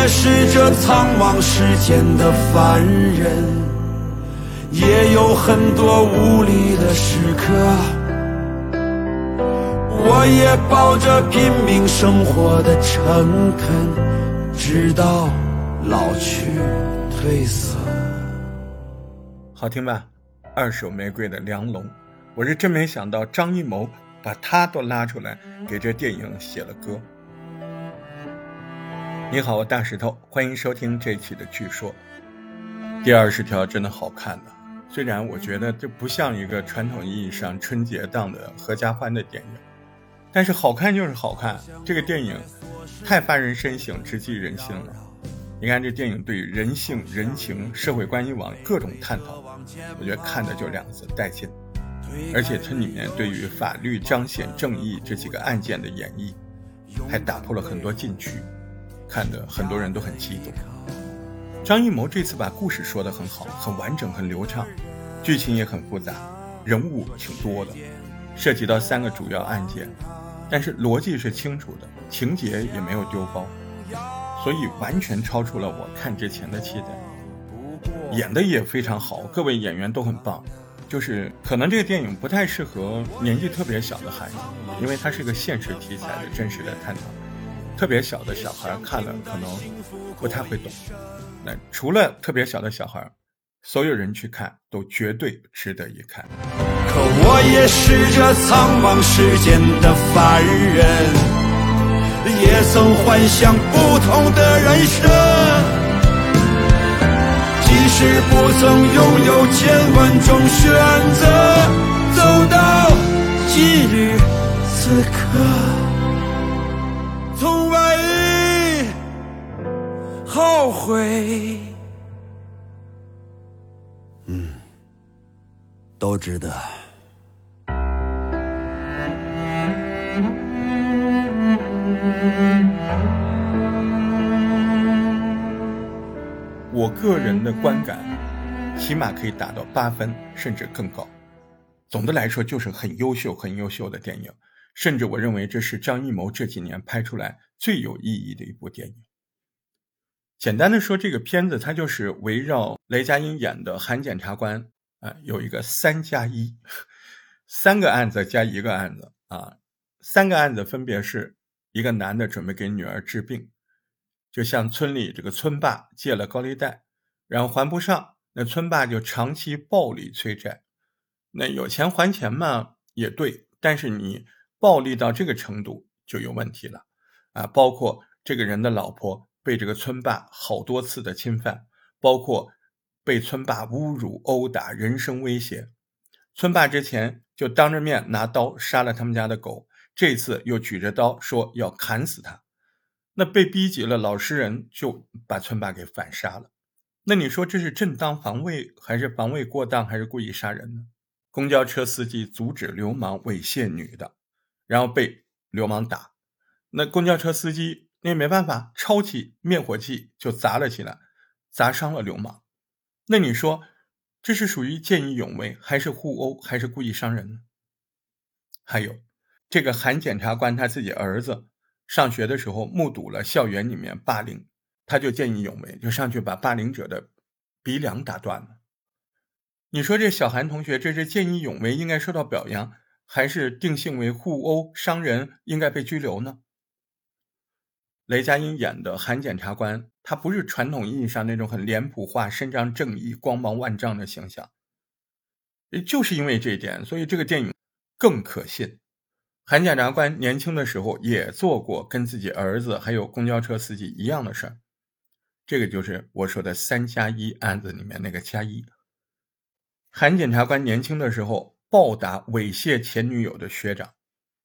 也是这苍茫世间的凡人，也有很多无力的时刻。我也抱着拼命生活的诚恳，直到老去褪色。好听吧？二手玫瑰的梁龙，我是真没想到张艺谋把他都拉出来给这电影写了歌。你好，我大石头，欢迎收听这期的《据说》。第二十条真的好看的，虽然我觉得这不像一个传统意义上春节档的合家欢的电影，但是好看就是好看。这个电影太发人深省、直击人心了。你看这电影对人性、人情、社会关系网各种探讨，我觉得看的就两个字带劲。而且它里面对于法律彰显正义这几个案件的演绎，还打破了很多禁区。看的很多人都很激动。张艺谋这次把故事说得很好，很完整，很流畅，剧情也很复杂，人物挺多的，涉及到三个主要案件，但是逻辑是清楚的，情节也没有丢包，所以完全超出了我看之前的期待。演的也非常好，各位演员都很棒，就是可能这个电影不太适合年纪特别小的孩子，因为它是个现实题材的真实的探讨。特别小的小孩看了可能不太会懂，那除了特别小的小孩，所有人去看都绝对值得一看。可我也是这苍茫世间的凡人，也曾幻想不同的人生，即使不曾拥有千万种选择，走到今日此刻。后悔，嗯，都值得。我个人的观感，起码可以达到八分，甚至更高。总的来说，就是很优秀、很优秀的电影，甚至我认为这是张艺谋这几年拍出来最有意义的一部电影。简单的说，这个片子它就是围绕雷佳音演的韩检察官啊，有一个三加一，三个案子加一个案子啊，三个案子分别是一个男的准备给女儿治病，就向村里这个村霸借了高利贷，然后还不上，那村霸就长期暴力催债，那有钱还钱嘛也对，但是你暴力到这个程度就有问题了啊，包括这个人的老婆。被这个村霸好多次的侵犯，包括被村霸侮辱、殴打、人身威胁。村霸之前就当着面拿刀杀了他们家的狗，这次又举着刀说要砍死他。那被逼急了，老实人就把村霸给反杀了。那你说这是正当防卫，还是防卫过当，还是故意杀人呢？公交车司机阻止流氓猥亵女的，然后被流氓打。那公交车司机。也没办法，抄起灭火器就砸了起来，砸伤了流氓。那你说，这是属于见义勇为，还是互殴，还是故意伤人呢？还有，这个韩检察官他自己儿子上学的时候目睹了校园里面霸凌，他就见义勇为，就上去把霸凌者的鼻梁打断了。你说这小韩同学这是见义勇为，应该受到表扬，还是定性为互殴伤人，应该被拘留呢？雷佳音演的韩检察官，他不是传统意义上那种很脸谱化、伸张正义、光芒万丈的形象。就是因为这一点，所以这个电影更可信。韩检察官年轻的时候也做过跟自己儿子还有公交车司机一样的事儿，这个就是我说的“三加一”案子里面那个加一。韩检察官年轻的时候暴打猥亵前女友的学长，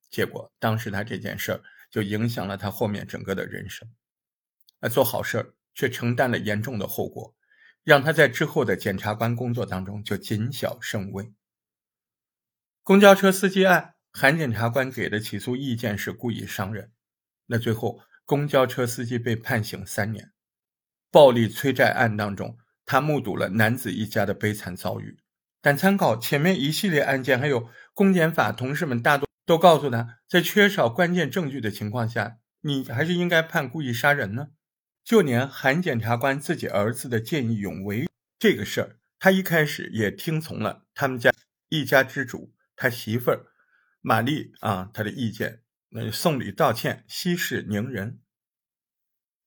结果当时他这件事儿。就影响了他后面整个的人生，而做好事却承担了严重的后果，让他在之后的检察官工作当中就谨小慎微。公交车司机案，韩检察官给的起诉意见是故意伤人，那最后公交车司机被判刑三年。暴力催债案当中，他目睹了男子一家的悲惨遭遇，但参考前面一系列案件，还有公检法同事们大多。都告诉他，在缺少关键证据的情况下，你还是应该判故意杀人呢。就连韩检察官自己儿子的见义勇为这个事儿，他一开始也听从了他们家一家之主他媳妇儿玛丽啊他的意见，那送礼道歉，息事宁人。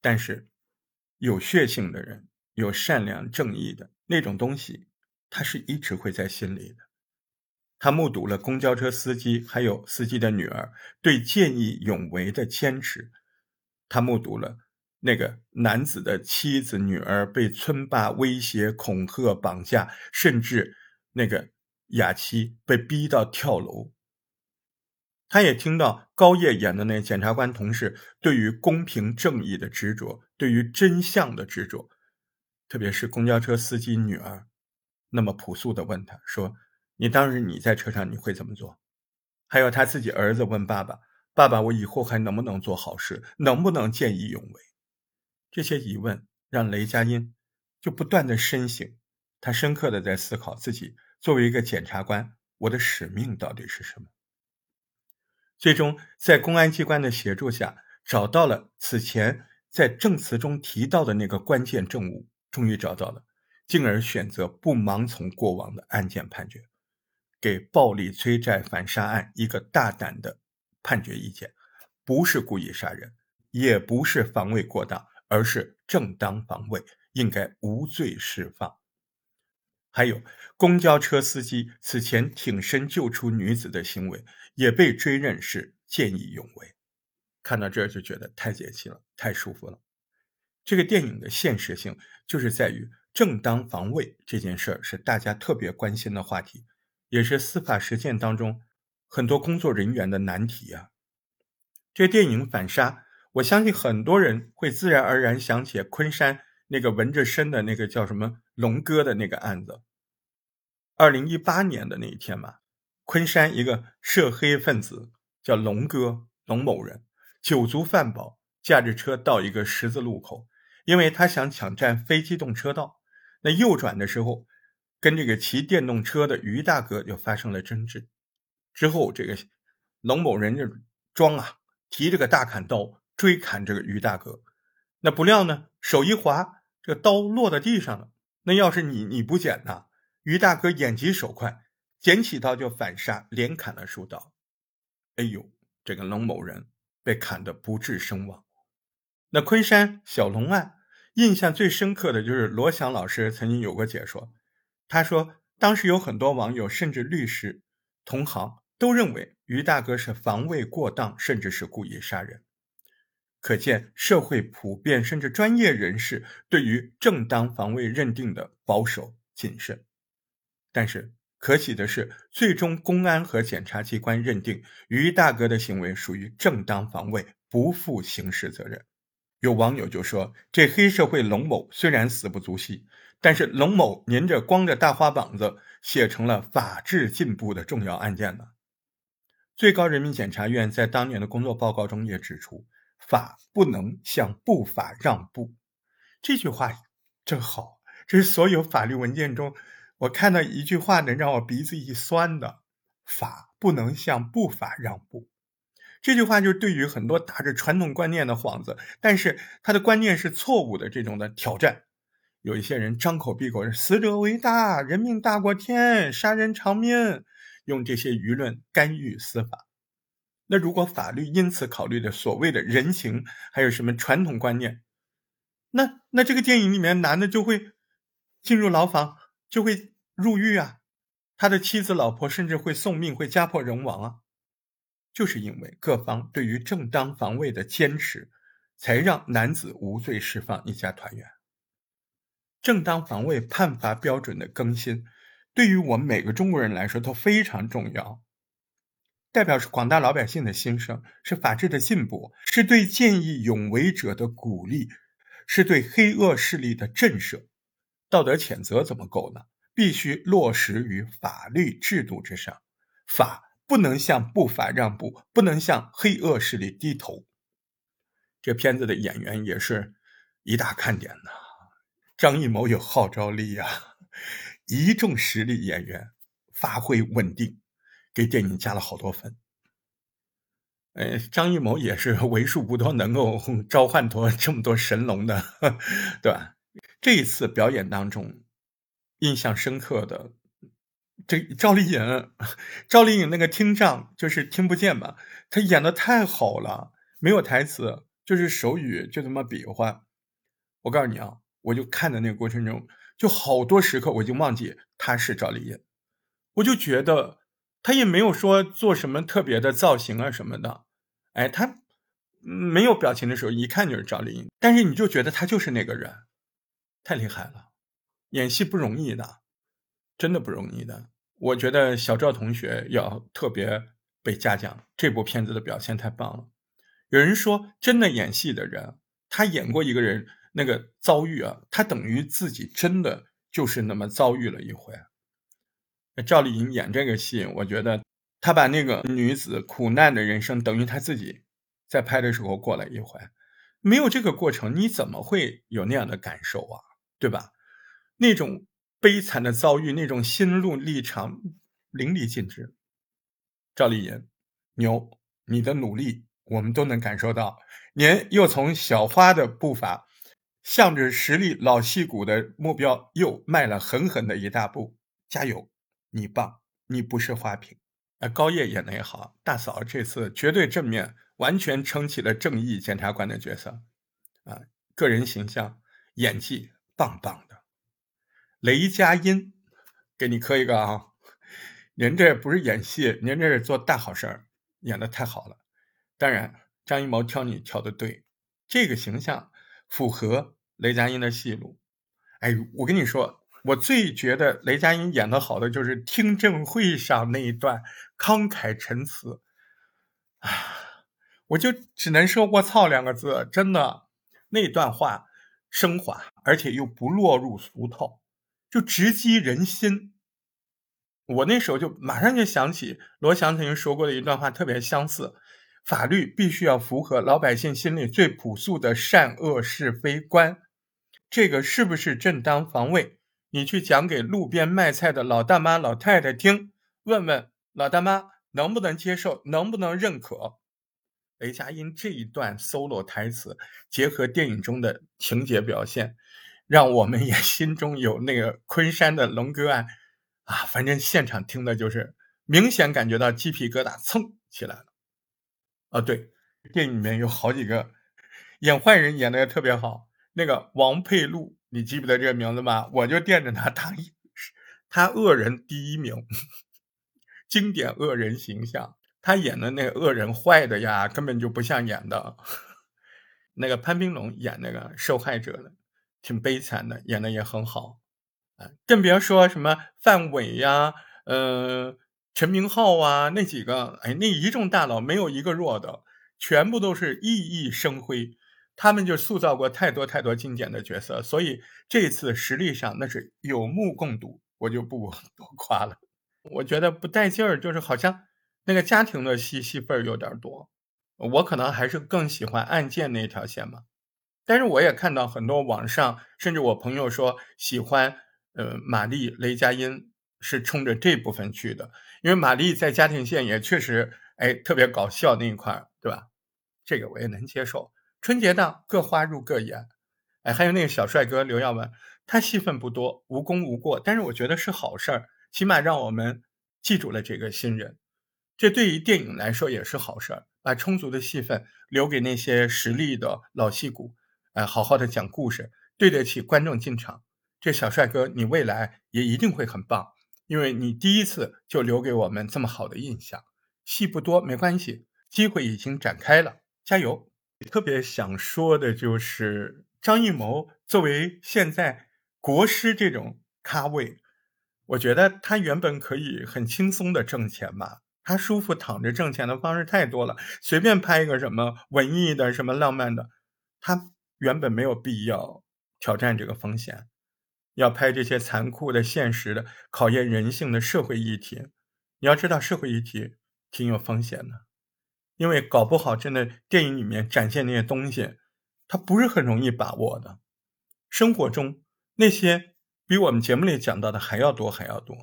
但是有血性的人，有善良正义的那种东西，他是一直会在心里的。他目睹了公交车司机还有司机的女儿对见义勇为的坚持，他目睹了。那个男子的妻子、女儿被村霸威胁、恐吓、绑架，甚至那个雅琪被逼到跳楼。他也听到高叶演的那检察官同事对于公平正义的执着，对于真相的执着。特别是公交车司机女儿，那么朴素的问他说：“你当时你在车上你会怎么做？”还有他自己儿子问爸爸：“爸爸，我以后还能不能做好事？能不能见义勇为？”这些疑问让雷佳音就不断的深省，他深刻的在思考自己作为一个检察官，我的使命到底是什么？最终在公安机关的协助下，找到了此前在证词中提到的那个关键证物，终于找到了，进而选择不盲从过往的案件判决，给暴力催债反杀案一个大胆的判决意见：不是故意杀人，也不是防卫过当。而是正当防卫，应该无罪释放。还有公交车司机此前挺身救出女子的行为，也被追认是见义勇为。看到这就觉得太解气了，太舒服了。这个电影的现实性就是在于正当防卫这件事儿是大家特别关心的话题，也是司法实践当中很多工作人员的难题啊。这电影反杀。我相信很多人会自然而然想起昆山那个纹着身的那个叫什么龙哥的那个案子。二零一八年的那一天嘛，昆山一个涉黑分子叫龙哥龙某人，酒足饭饱，驾着车到一个十字路口，因为他想抢占非机动车道，那右转的时候，跟这个骑电动车的于大哥就发生了争执。之后这个龙某人就装啊，提着个大砍刀。追砍这个于大哥，那不料呢，手一滑，这个刀落在地上了。那要是你你不捡呢？于大哥眼疾手快，捡起刀就反杀，连砍了数刀。哎呦，这个龙某人被砍得不治身亡。那昆山小龙案，印象最深刻的就是罗翔老师曾经有过解说，他说当时有很多网友甚至律师同行都认为于大哥是防卫过当，甚至是故意杀人。可见社会普遍甚至专业人士对于正当防卫认定的保守谨慎，但是可喜的是，最终公安和检察机关认定于大哥的行为属于正当防卫，不负刑事责任。有网友就说：“这黑社会龙某虽然死不足惜，但是龙某您这光着大花膀子写成了法治进步的重要案件呢。”最高人民检察院在当年的工作报告中也指出。法不能向不法让步，这句话真好。这是所有法律文件中我看到一句话能让我鼻子一酸的。法不能向不法让步，这句话就是对于很多打着传统观念的幌子，但是他的观念是错误的这种的挑战。有一些人张口闭口是死者为大，人命大过天，杀人偿命，用这些舆论干预司法。那如果法律因此考虑的所谓的人情，还有什么传统观念，那那这个电影里面男的就会进入牢房，就会入狱啊，他的妻子、老婆甚至会送命，会家破人亡啊，就是因为各方对于正当防卫的坚持，才让男子无罪释放，一家团圆。正当防卫判罚标准的更新，对于我们每个中国人来说都非常重要。代表是广大老百姓的心声，是法治的进步，是对见义勇为者的鼓励，是对黑恶势力的震慑。道德谴责怎么够呢？必须落实于法律制度之上，法不能向不法让步，不能向黑恶势力低头。这片子的演员也是一大看点呢，张艺谋有号召力呀，一众实力演员发挥稳定。给电影加了好多分。呃，张艺谋也是为数不多能够召唤多这么多神龙的，对吧？这一次表演当中，印象深刻的。这赵丽颖，赵丽颖那个听障就是听不见嘛，她演的太好了，没有台词，就是手语就这么比划。我告诉你啊，我就看的那个过程中，就好多时刻我就忘记她是赵丽颖，我就觉得她也没有说做什么特别的造型啊什么的，哎，她没有表情的时候，一看就是赵丽颖，但是你就觉得她就是那个人，太厉害了，演戏不容易的，真的不容易的。我觉得小赵同学要特别被嘉奖，这部片子的表现太棒了。有人说，真的演戏的人，他演过一个人那个遭遇啊，他等于自己真的就是那么遭遇了一回。赵丽颖演这个戏，我觉得她把那个女子苦难的人生，等于她自己在拍的时候过了一回。没有这个过程，你怎么会有那样的感受啊？对吧？那种。悲惨的遭遇，那种心路历程淋漓尽致。赵丽颖，牛，你的努力我们都能感受到。您又从小花的步伐，向着实力老戏骨的目标又迈了狠狠的一大步。加油，你棒，你不是花瓶。啊，高叶演的也好，大嫂这次绝对正面，完全撑起了正义检察官的角色。啊，个人形象、演技棒棒的。雷佳音，给你磕一个啊！您这不是演戏，您这是做大好事儿，演的太好了。当然，张艺谋挑你挑的对，这个形象符合雷佳音的戏路。哎，我跟你说，我最觉得雷佳音演的好的就是听证会上那一段慷慨陈词啊，我就只能说“我操”两个字，真的那段话升华，而且又不落入俗套。就直击人心。我那时候就马上就想起罗翔曾经说过的一段话，特别相似：法律必须要符合老百姓心里最朴素的善恶是非观。这个是不是正当防卫？你去讲给路边卖菜的老大妈、老太太听，问问老大妈能不能接受，能不能认可？雷佳音这一段 solo 台词，结合电影中的情节表现。让我们也 心中有那个昆山的龙哥案啊，反正现场听的就是明显感觉到鸡皮疙瘩蹭起来了。啊，对，电影里面有好几个演坏人演的也特别好，那个王佩璐，你记不得这个名字吗？我就惦着他，他他恶人第一名，经典恶人形象，他演的那个恶人坏的呀，根本就不像演的。那个潘斌龙演那个受害者的。挺悲惨的，演的也很好，啊，更别说什么范伟呀，呃，陈明昊啊，那几个，哎，那一众大佬没有一个弱的，全部都是熠熠生辉，他们就塑造过太多太多经典的角色，所以这次实力上那是有目共睹，我就不 多夸了。我觉得不带劲儿，就是好像那个家庭的戏戏份有点多，我可能还是更喜欢案件那条线嘛。但是我也看到很多网上，甚至我朋友说喜欢，呃，马丽、雷佳音是冲着这部分去的，因为马丽在家庭线也确实，哎，特别搞笑那一块对吧？这个我也能接受。春节档各花入各眼，哎，还有那个小帅哥刘耀文，他戏份不多，无功无过，但是我觉得是好事儿，起码让我们记住了这个新人，这对于电影来说也是好事儿，把充足的戏份留给那些实力的老戏骨。哎，好好的讲故事，对得起观众进场。这小帅哥，你未来也一定会很棒，因为你第一次就留给我们这么好的印象。戏不多没关系，机会已经展开了，加油！特别想说的就是张艺谋作为现在国师这种咖位，我觉得他原本可以很轻松的挣钱吧，他舒服躺着挣钱的方式太多了，随便拍一个什么文艺的、什么浪漫的，他。原本没有必要挑战这个风险，要拍这些残酷的、现实的、考验人性的社会议题。你要知道，社会议题挺有风险的，因为搞不好，真的电影里面展现那些东西，它不是很容易把握的。生活中那些比我们节目里讲到的还要多，还要多。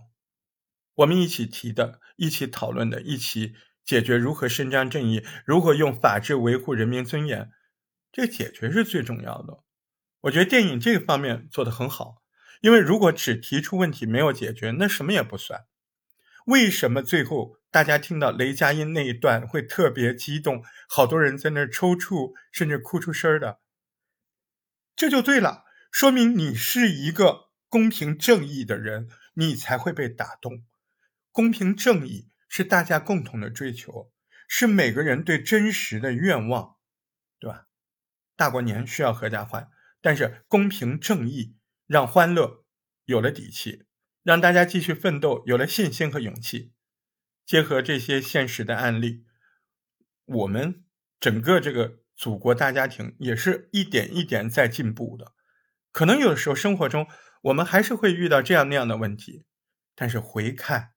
我们一起提的、一起讨论的、一起解决如何伸张正义，如何用法治维护人民尊严，这个解决是最重要的。我觉得电影这个方面做得很好，因为如果只提出问题没有解决，那什么也不算。为什么最后大家听到雷佳音那一段会特别激动，好多人在那抽搐，甚至哭出声的？这就对了，说明你是一个公平正义的人，你才会被打动。公平正义是大家共同的追求，是每个人对真实的愿望，对吧？大过年需要合家欢。但是公平正义让欢乐有了底气，让大家继续奋斗有了信心和勇气。结合这些现实的案例，我们整个这个祖国大家庭也是一点一点在进步的。可能有的时候生活中我们还是会遇到这样那样的问题，但是回看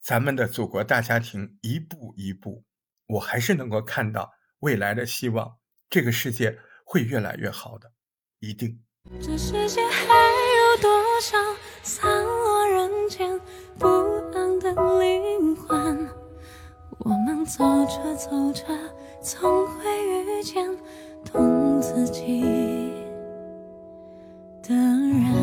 咱们的祖国大家庭一步一步，我还是能够看到未来的希望。这个世界会越来越好的。一定。这世界还有多少 散落人间不安的灵魂？我们走着走着，总会遇见懂自己的人。